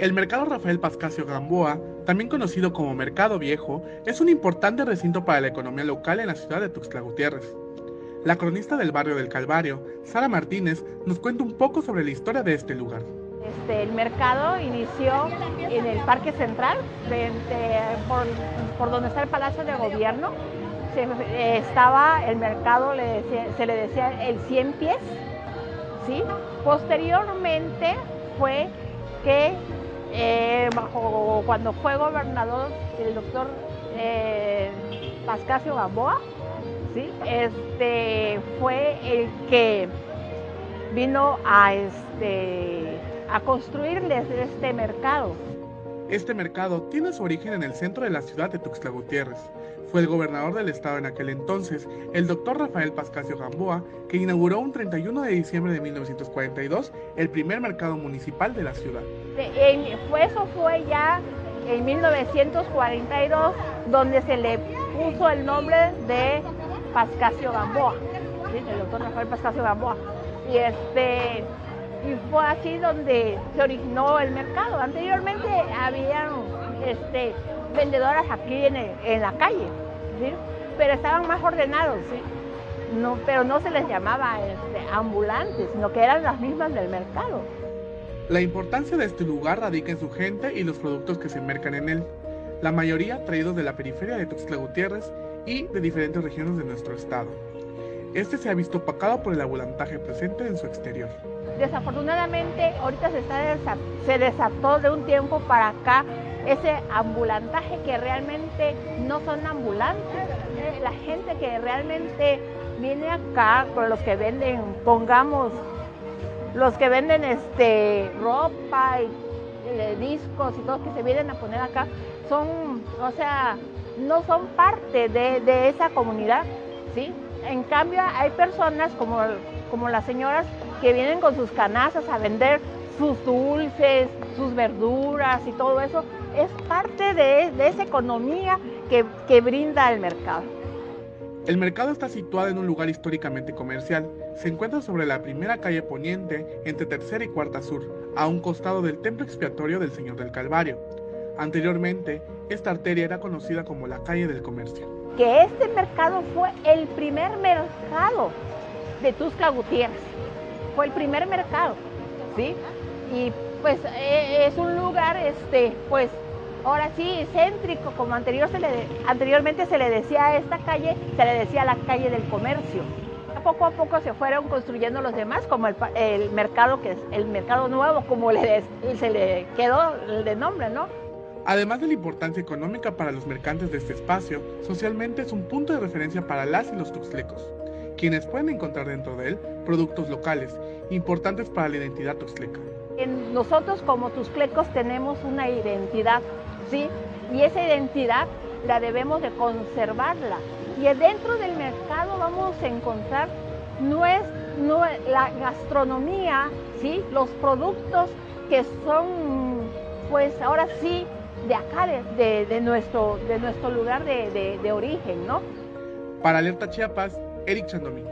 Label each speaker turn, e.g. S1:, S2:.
S1: El mercado Rafael Pascasio Gamboa, también conocido como Mercado Viejo, es un importante recinto para la economía local en la ciudad de Tuxtla Gutiérrez. La cronista del barrio del Calvario, Sara Martínez, nos cuenta un poco sobre la historia de este lugar.
S2: Este, el mercado inició en el Parque Central, por, donde está el Palacio de Gobierno. estaba el mercado, se le decía el 100 pies. ¿sí? Posteriormente fue que eh, bajo, cuando fue gobernador el doctor eh, Pascasio Gamboa, ¿sí? este, fue el que vino a, este, a construirles este mercado.
S1: Este mercado tiene su origen en el centro de la ciudad de Tuxtla Gutiérrez. Fue el gobernador del estado en aquel entonces, el doctor Rafael Pascasio Gamboa, que inauguró un 31 de diciembre de 1942 el primer mercado municipal de la ciudad.
S2: eso fue ya en 1942 donde se le puso el nombre de Pascasio Gamboa, el doctor Rafael Pascasio Gamboa. Y este y fue así donde se originó el mercado. Anteriormente había este, vendedoras aquí en, la calle, pero estaban más ordenados, no, pero no se les llamaba este, ambulantes, sino que eran las mismas del mercado.
S1: La importancia de este lugar radica en su gente y los productos que se mercan en él, la mayoría traídos de la periferia de Tuxtla Gutiérrez y de diferentes regiones de nuestro estado. Este se ha visto opacado por el ambulantaje presente en su exterior.
S2: Desafortunadamente, ahorita se, está se desató de un tiempo para acá ese ambulantaje que realmente no son ambulantes. La gente que realmente viene acá, con los que venden, pongamos, los que venden este, ropa y eh, discos y todo que se vienen a poner acá, son, o sea, no son parte de, de esa comunidad, ¿sí? En cambio, hay personas como, como las señoras que vienen con sus canastas a vender sus dulces, sus verduras y todo eso. Es parte de, esa economía que, que brinda el mercado.
S1: El mercado está situado en un lugar históricamente comercial. Se encuentra sobre la primera calle poniente entre tercera y cuarta sur, a un costado del templo expiatorio del Señor del Calvario. Anteriormente, esta arteria era conocida como la calle del comercio.
S2: Que este mercado fue el primer mercado de Tusca Gutiérrez. Fue el primer mercado, ¿sí? Y pues e, es un lugar, este, pues ahora sí, céntrico, como anteriormente se le decía a esta calle, se le decía la calle del comercio. Poco a poco se fueron construyendo los demás, como el, mercado que es el mercado nuevo, como le, se le quedó el nombre, ¿no?
S1: Además de la importancia económica para los mercantes de este espacio, socialmente es un punto de referencia para las y los tuxtlecos, quienes pueden encontrar dentro de él productos locales, importantes para la identidad tuxtleca.
S2: Nosotros como tuxtlecos tenemos una identidad, ¿sí? Y esa identidad la debemos de conservarla. Y dentro del mercado vamos a encontrar la gastronomía, ¿sí? Los productos que son, pues ahora sí, de acá, de, nuestro, de nuestro lugar de, de origen, ¿no?
S1: Para Alerta Chiapas, Eric Chandomí.